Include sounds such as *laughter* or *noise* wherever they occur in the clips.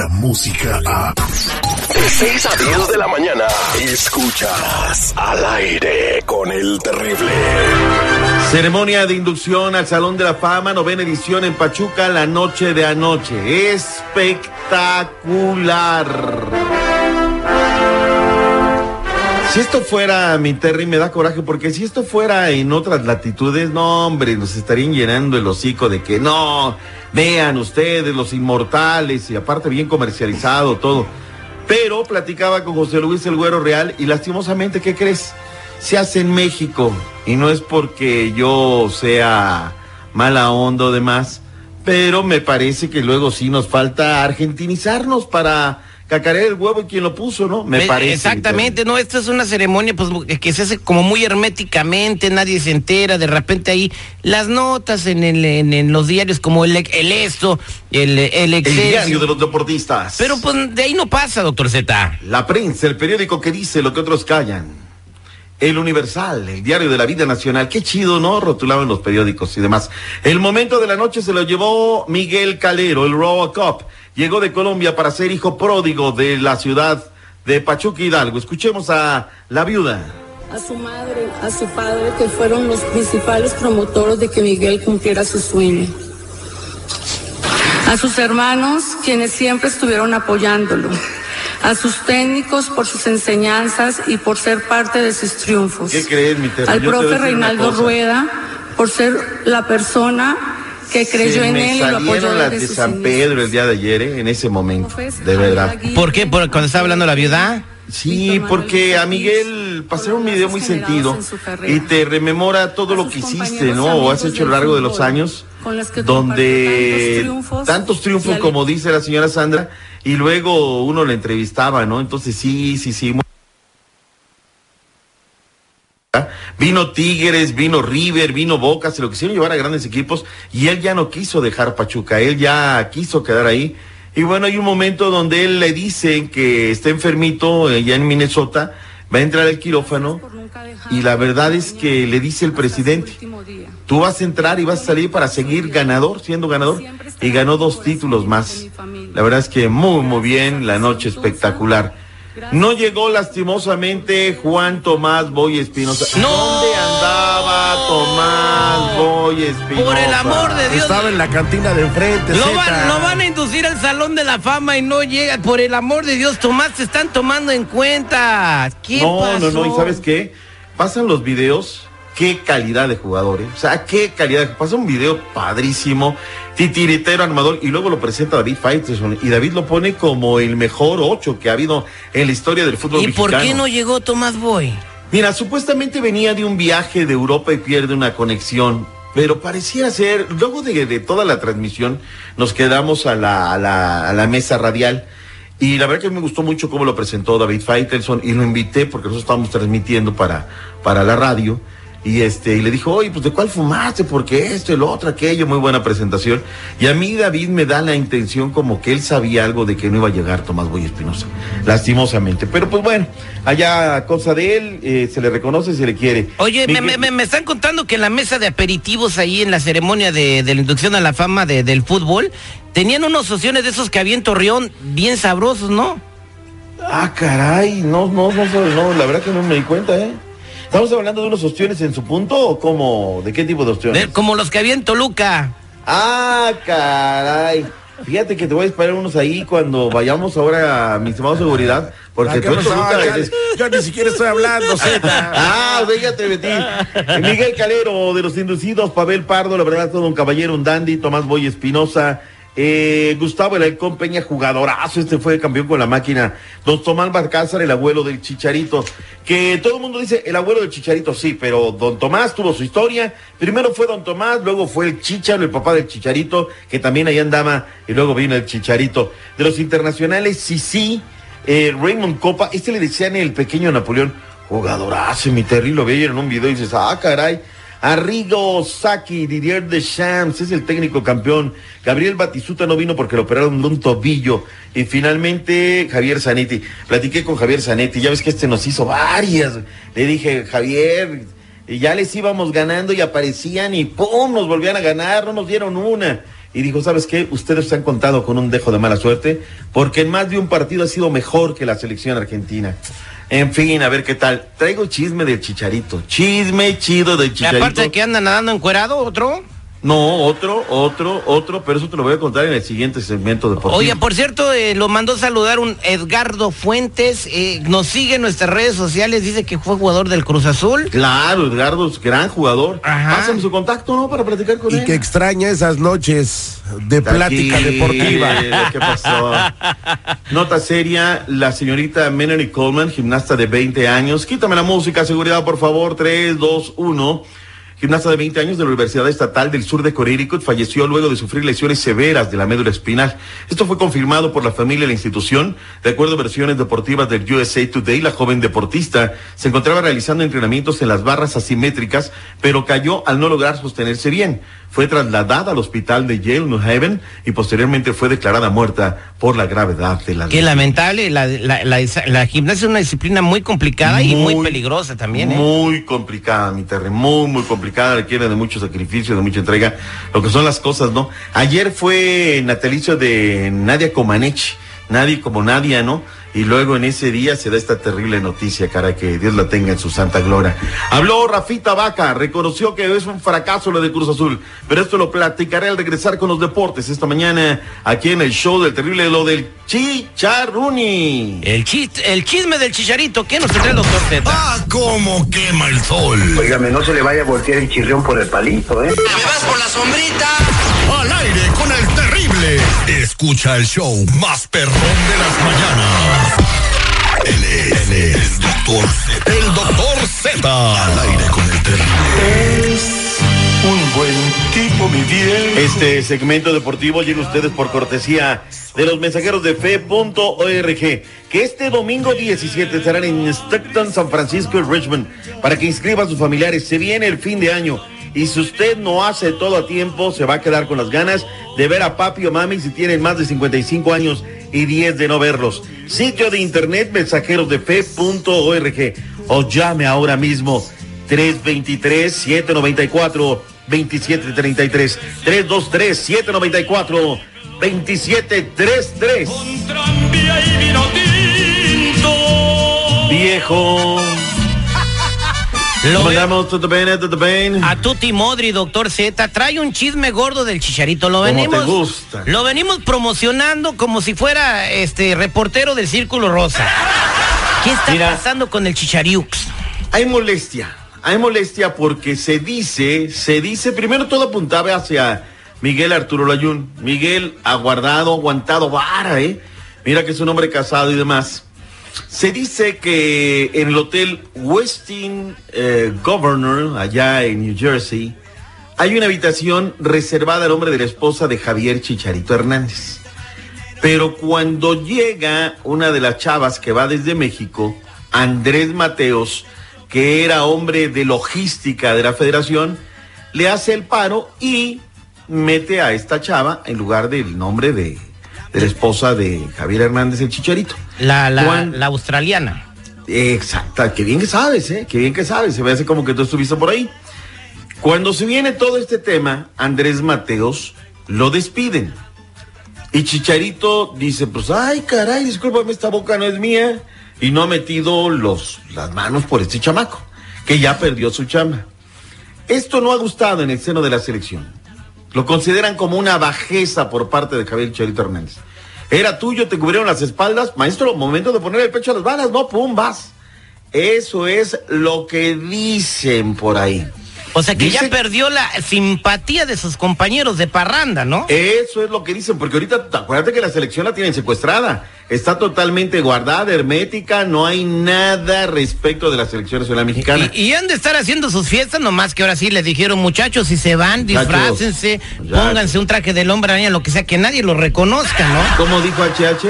la música a... De 6 a 10 de la mañana, escuchas al aire con el terrible. Ceremonia de inducción al Salón de la Fama, novena edición en Pachuca, la noche de anoche. Espectacular. Si esto fuera, mi Terry, me da coraje, porque si esto fuera en otras latitudes, no, hombre, nos estarían llenando el hocico de que no, vean ustedes, los inmortales, y aparte bien comercializado todo. Pero platicaba con José Luis El Güero Real, y lastimosamente, ¿qué crees? Se hace en México, y no es porque yo sea mala onda o demás, pero me parece que luego sí nos falta argentinizarnos para cacaré el huevo y quien lo puso, ¿no? Me parece. Exactamente, no, esta es una ceremonia pues que se hace como muy herméticamente, nadie se entera, de repente ahí las notas en, el, en, los diarios como el, el esto, el, el, el diario de los deportistas. Pero pues de ahí no pasa, doctor Z. La prensa, el periódico que dice lo que otros callan. El Universal, el diario de la vida nacional. Qué chido, ¿no? Rotulaban los periódicos y demás. El momento de la noche se lo llevó Miguel Calero, el Raw Cup llegó de Colombia para ser hijo pródigo de la ciudad de Pachuca Hidalgo. Escuchemos a la viuda. A su madre, a su padre, que fueron los principales promotores de que Miguel cumpliera su sueño. A sus hermanos, quienes siempre estuvieron apoyándolo. A sus técnicos por sus enseñanzas y por ser parte de sus triunfos. ¿Qué crees, mi Al profe Reinaldo Rueda por ser la persona que creyó en él y lo apoyó las de San Pedro el día de ayer, ¿eh? en ese momento, de verdad. ¿Por qué? ¿Por cuando estaba hablando la viuda? Sí, porque a Miguel pasé un video muy sentido y te rememora todo lo que hiciste, ¿no? O has hecho a lo largo de los años, donde tantos triunfos, como dice la señora Sandra, y luego uno le entrevistaba, ¿no? Entonces sí, sí, sí. Vino Tigres, vino River, vino Boca, se lo quisieron llevar a grandes equipos y él ya no quiso dejar Pachuca, él ya quiso quedar ahí. Y bueno, hay un momento donde él le dice que está enfermito allá en Minnesota, va a entrar al quirófano y la verdad es que le dice el presidente, tú vas a entrar y vas a salir para seguir ganador, siendo ganador, y ganó dos títulos más. La verdad es que muy, muy bien, la noche espectacular. No llegó lastimosamente Juan Tomás Boy Espinosa. ¿Dónde andaba Tomás Boy Espinosa? Por el amor de Dios. Estaba en la cantina de enfrente. Lo van, van, a inducir al Salón de la Fama y no llega. Por el amor de Dios, Tomás, se están tomando en cuenta. ¿Qué no, no, no. ¿Y sabes qué? Pasan los videos qué calidad de jugadores, ¿eh? o sea, qué calidad. Pasa un video padrísimo, titiritero, armador, y luego lo presenta David Faitelson, y David lo pone como el mejor ocho que ha habido en la historia del fútbol ¿Y mexicano. ¿Y por qué no llegó Tomás Boy? Mira, supuestamente venía de un viaje de Europa y pierde una conexión. Pero pareciera ser, luego de, toda la transmisión, nos quedamos a la, a la, a la mesa radial. Y la verdad que me gustó mucho cómo lo presentó David Faitelson y lo invité porque nosotros estábamos transmitiendo para, para la radio. Y este, y le dijo, oye, pues de cuál fumaste, porque esto, el otro, aquello, muy buena presentación. Y a mí David me da la intención como que él sabía algo de que no iba a llegar Tomás Boy Espinosa, lastimosamente. Pero pues bueno, allá cosa de él, eh, se le reconoce, se le quiere. Oye, me, están contando que en la mesa de aperitivos ahí en la ceremonia de, la inducción a la fama del fútbol, tenían unos opciones de esos que había en Torreón bien sabrosos, ¿no? Ah, caray, no, no, no, no, la verdad que no me di cuenta, ¿eh? ¿Estamos hablando de unos ostiones en su punto o cómo? ¿De qué tipo de ostiones? como los que había en Toluca. Ah, caray. Fíjate que te voy a esperar unos ahí cuando vayamos ahora a mi estimado seguridad. Porque tú Toluca Yo ni siquiera estoy hablando, Z. ah, fíjate, Betty. Miguel Calero de los Inducidos, Pavel Pardo, la verdad, todo un caballero, un dandy, Tomás Boy Espinosa, eh, Gustavo el Halcón Peña, jugadorazo, este fue campeón con la máquina. Don Tomás Barcázar, el abuelo del Chicharito. Que todo el mundo dice, el abuelo del Chicharito, sí, pero Don Tomás tuvo su historia. Primero fue Don Tomás, luego fue el Chicharo, el papá del Chicharito, que también ahí andaba, y luego vino el Chicharito. De los internacionales, sí, sí, eh, Raymond Copa, este le decían el pequeño Napoleón, jugadorazo, mi terrible, lo veía en un video y dices, ah, caray Arrigo Saki, Didier Deschamps, es el técnico campeón. Gabriel Batizuta no vino porque lo operaron de un tobillo. Y finalmente Javier Zanetti. Platiqué con Javier Zanetti, ya ves que este nos hizo varias. Le dije, Javier, ya les íbamos ganando y aparecían y ¡pum! nos volvían a ganar, no nos dieron una. Y dijo, ¿sabes qué? Ustedes se han contado con un dejo de mala suerte, porque en más de un partido ha sido mejor que la selección argentina. En fin, a ver qué tal. Traigo chisme del chicharito. Chisme chido del Y chicharito. aparte de que anda nadando encuerado, otro. No, otro, otro, otro, pero eso te lo voy a contar en el siguiente segmento deportivo. Oye, por cierto, eh, lo mandó saludar un Edgardo Fuentes. eh, nos sigue en nuestras redes sociales. Dice que fue jugador del Cruz Azul. Claro, Edgardo es gran jugador. Ajá. Pásame su contacto, ¿no? Para platicar con Y él. que extraña esas noches de plática deportiva. ¿Qué pasó? *laughs* Nota seria, la señorita Melanie Coleman, gimnasta de 20 años. Quítame la música, seguridad, por favor. 3, 2, 1. Gimnasta de 20 años de la Universidad Estatal del Sur de Connecticut falleció luego de sufrir lesiones severas de la médula espinal. Esto fue confirmado por la familia y la institución. De acuerdo a versiones deportivas del USA Today, la joven deportista se encontraba realizando entrenamientos en las barras asimétricas, pero cayó al no lograr sostenerse bien. Fue trasladada al hospital de Yale, New Haven, y posteriormente fue declarada muerta por la gravedad de la Qué lamentable. La, la, la, la gimnasia es una disciplina muy complicada y muy peligrosa también. ¿eh? Muy complicada, mi Terry, muy, muy complicada, requiere de mucho sacrificio, de mucha entrega, lo que son las cosas, ¿no? Ayer fue natalicio de Nadia Comaneci, nadie como Nadia, ¿no? Y luego en ese día se da esta terrible noticia, cara, que Dios la tenga en su santa gloria. Habló Rafita Vaca, reconoció que es un fracaso lo de Cruz Azul, pero esto lo platicaré al regresar con los deportes esta mañana, aquí en el show del terrible, lo del Chicharruni. El, chis- el chisme del chicharito. ¿Qué nos trae el doctor Z? Ah, cómo quema el sol. Óigame, no se le vaya a voltear el chirrión por el palito, ¿eh? ¿Me vas por la sombrita? Al aire con el terrible. Escucha el show más perrón de las mañanas. Él es, él es el doctor Z. El doctor Z. Al aire con el terrible. Un buen tipo, mi bien. Este segmento deportivo llega a ustedes por cortesía de los mensajeros de fe.org, que este domingo 17 estarán en Stockton, San Francisco y Richmond para que inscriba a sus familiares. Se viene el fin de año y si usted no hace todo a tiempo, se va a quedar con las ganas de ver a papi o mami si tienen más de 55 años y 10 de no verlos. Sitio de internet mensajeros de fe.org o llame ahora mismo 323-794-2733. 323-794-2733. Viejo. Lo Mandamos todo bien, todo bien. A Tuti Modri, doctor Z, trae un chisme gordo del chicharito. Lo venimos, te gusta. lo venimos promocionando como si fuera este reportero del Círculo Rosa. ¿Qué está Mira. pasando con el chichariux? Hay molestia. Hay molestia porque se dice, se dice, primero todo apuntaba hacia Miguel Arturo Layún. Miguel aguardado, aguantado, vara, ¿eh? Mira que es un hombre casado y demás. Se dice que en el hotel Westin eh, Governor, allá en New Jersey, hay una habitación reservada al nombre de la esposa de Javier Chicharito Hernández. Pero cuando llega una de las chavas que va desde México, Andrés Mateos, que era hombre de logística de la federación, le hace el paro y mete a esta chava en lugar del nombre de, de la esposa de Javier Hernández, el Chicharito. La, la, Juan- la australiana. Exacto, qué bien que sabes, ¿eh? Qué bien que sabes, se me hace como que tú estuviste por ahí. Cuando se viene todo este tema, Andrés Mateos lo despiden. Y Chicharito dice, pues, ay, caray, discúlpame, esta boca no es mía. Y no ha metido los, las manos por este chamaco, que ya perdió su chamba. Esto no ha gustado en el seno de la selección. Lo consideran como una bajeza por parte de Javier Chicharito Hernández. Era tuyo, te cubrieron las espaldas, maestro, momento de poner el pecho a las balas, no, pum, vas. Eso es lo que dicen por ahí. O sea que Dice- ya perdió la simpatía de sus compañeros de parranda, ¿no? Eso es lo que dicen, porque ahorita acuérdate que la selección la tienen secuestrada. Está totalmente guardada, hermética, no hay nada respecto de la selección nacional mexicana. Y, y han de estar haciendo sus fiestas, nomás que ahora sí les dijeron, muchachos, si se van, disfrácense, muchachos. pónganse un traje del hombre araña, lo que sea, que nadie lo reconozca, ¿no? Como dijo HH,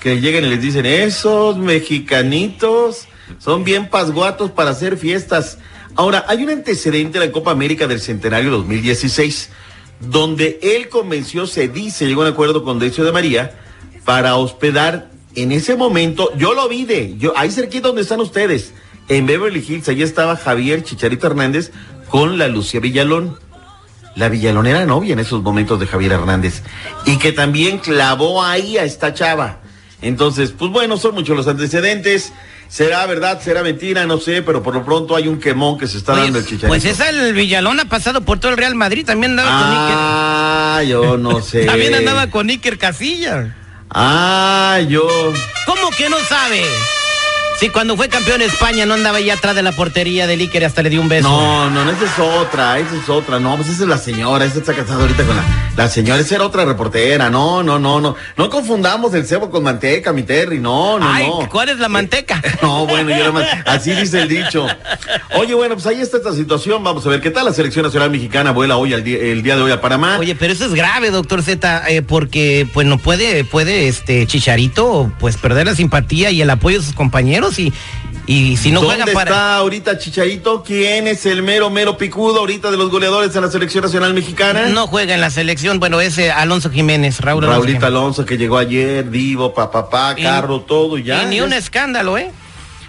que lleguen y les dicen, esos mexicanitos son bien pasguatos para hacer fiestas. Ahora, hay un antecedente de la Copa América del Centenario 2016, donde él convenció, se dice, llegó a un acuerdo con Decio de María, para hospedar en ese momento, yo lo vi de, yo, ahí cerquita donde están ustedes, en Beverly Hills, allí estaba Javier Chicharito Hernández con la Lucía Villalón. la Villalonera novia en esos momentos de Javier Hernández y que también clavó ahí a esta chava. Entonces, pues bueno, son muchos los antecedentes. Será verdad, será mentira, no sé, pero por lo pronto hay un quemón que se está dando el chicharito. Pues esa el Villalón ha pasado por todo el Real Madrid, también andaba ah, yo no *laughs* sé. con Iker. También andaba con Iker Casilla. Ah, yo. ¿Cómo que no sabe? Sí, cuando fue campeón de España no andaba ya atrás de la portería del Iker hasta le dio un beso. No, no, no, esa es otra, esa es otra. No, pues esa es la señora, esa está casada ahorita con la, la señora, esa era otra reportera. No, no, no, no. No confundamos el cebo con manteca, mi Terry. No, no, Ay, no. ¿cuál es la manteca? *laughs* No, bueno, yo nada más, así dice el dicho. Oye, bueno, pues ahí está esta situación. Vamos a ver qué tal la selección nacional mexicana vuela hoy al día, el día de hoy a Panamá. Oye, pero eso es grave, doctor Z, eh, porque pues no puede, puede este Chicharito, pues perder la simpatía y el apoyo de sus compañeros y, y si no ¿Dónde juegan para. está ahorita Chicharito? ¿Quién es el mero, mero picudo ahorita de los goleadores en la selección nacional mexicana? No juega en la selección, bueno, ese Alonso Jiménez, Raúl Alonso Raulito. Alonso que llegó ayer, Divo, papá, Y- carro, todo y ya. y ni ya un es- escándalo, ¿eh?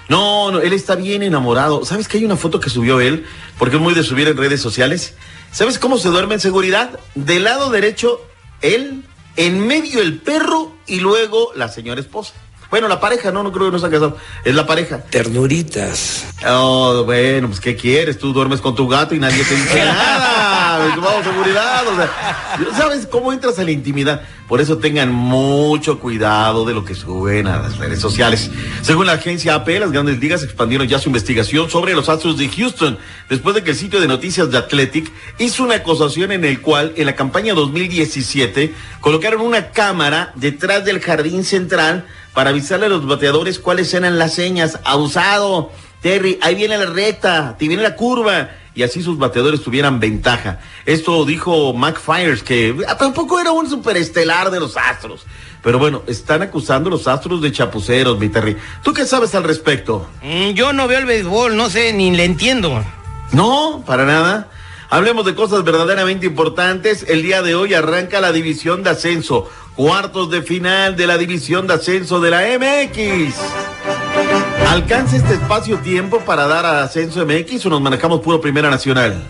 No, no, él está bien enamorado. ¿Sabes que hay una foto que subió él? Porque es muy de subir en redes sociales. ¿Sabes cómo se duerme en seguridad? Del lado derecho, él, en medio el perro y luego la señora esposa. Bueno, la pareja, no, no creo que no se han casado. Es la pareja. Ternuritas. Oh, bueno, pues ¿qué quieres? Tú duermes con tu gato y nadie te dice nada. *laughs* Vamos, seguridad. O sea, ¿sabes cómo entras a la intimidad? Por eso tengan mucho cuidado de lo que suben a las redes sociales. Según la agencia AP, las grandes ligas expandieron ya su investigación sobre los Astros de Houston, después de que el sitio de noticias de Athletic hizo una acusación en el cual, en la campaña 2017, colocaron una cámara detrás del jardín central para avisarle a los bateadores cuáles eran las señas. Abusado. Terry, ahí viene la recta, te viene la curva. Y así sus bateadores tuvieran ventaja. Esto dijo Mac Fires, que ah, tampoco era un superestelar de los Astros. Pero bueno, están acusando a los Astros de chapuceros, mi Terry. ¿Tú qué sabes al respecto? Mm, Yo no veo el béisbol, no sé, ni le entiendo. No, para nada. Hablemos de cosas verdaderamente importantes. El día de hoy arranca la división de ascenso. Cuartos de final de la división de ascenso de la MX. ¿Alcanza este espacio-tiempo para dar a ascenso MX o nos manejamos puro Primera Nacional?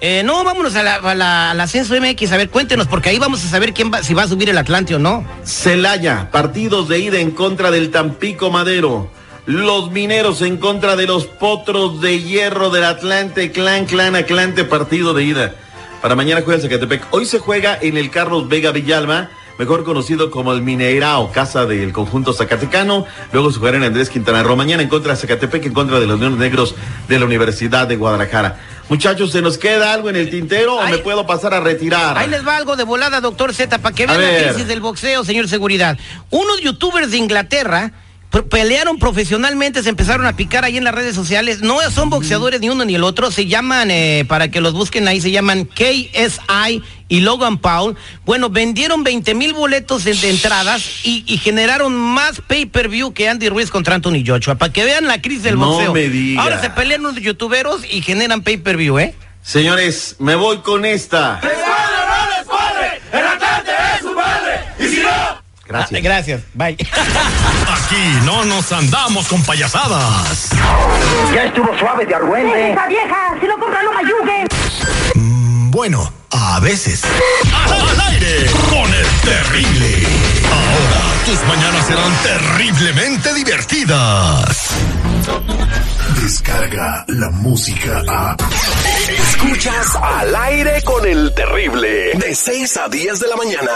Eh, no, vámonos a la, a la- al ascenso MX, a ver, cuéntenos, porque ahí vamos a saber quién va, si va a subir el Atlante o no. Celaya, partidos de ida en contra del Tampico Madero. Los mineros en contra de los potros de hierro del Atlante, clan, clan, Atlante, partido de ida. Para mañana juega el Zacatepec. Hoy se juega en el Carlos Vega Villalba, mejor conocido como el Mineirao, casa del conjunto zacatecano. Luego jugará en Andrés Quintana Roo. Mañana en contra de Zacatepec, en contra de los Leones Negros de la Universidad de Guadalajara. Muchachos, ¿se nos queda algo en el tintero o me puedo pasar a retirar? Ahí les va algo de volada, doctor Z, para que vean la crisis del boxeo, señor seguridad. Unos youtubers de Inglaterra pelearon profesionalmente, se empezaron a picar ahí en las redes sociales. No son boxeadores ni uno ni el otro, se llaman, eh, para que los busquen ahí, se llaman KSI y Logan Paul. Bueno, vendieron 20 mil boletos de, de entradas y, y generaron más pay-per-view que Andy Ruiz contra Anthony Joshua, para que vean la crisis del No boxeo. me diga. Ahora se pelean unos youtuberos y generan pay-per-view, ¿eh? Señores, me voy con esta. Gracias. Gracias, bye. *laughs* Aquí no nos andamos con payasadas. Ya estuvo suave de argüente. ¡Esa vieja! ¡Si lo compra, no me ayude! Mm, Bueno, a veces. Al aire con el terrible. Ahora tus mañanas serán terriblemente divertidas. Descarga la música a. Escuchas al aire con el terrible. De 6 a 10 de la mañana.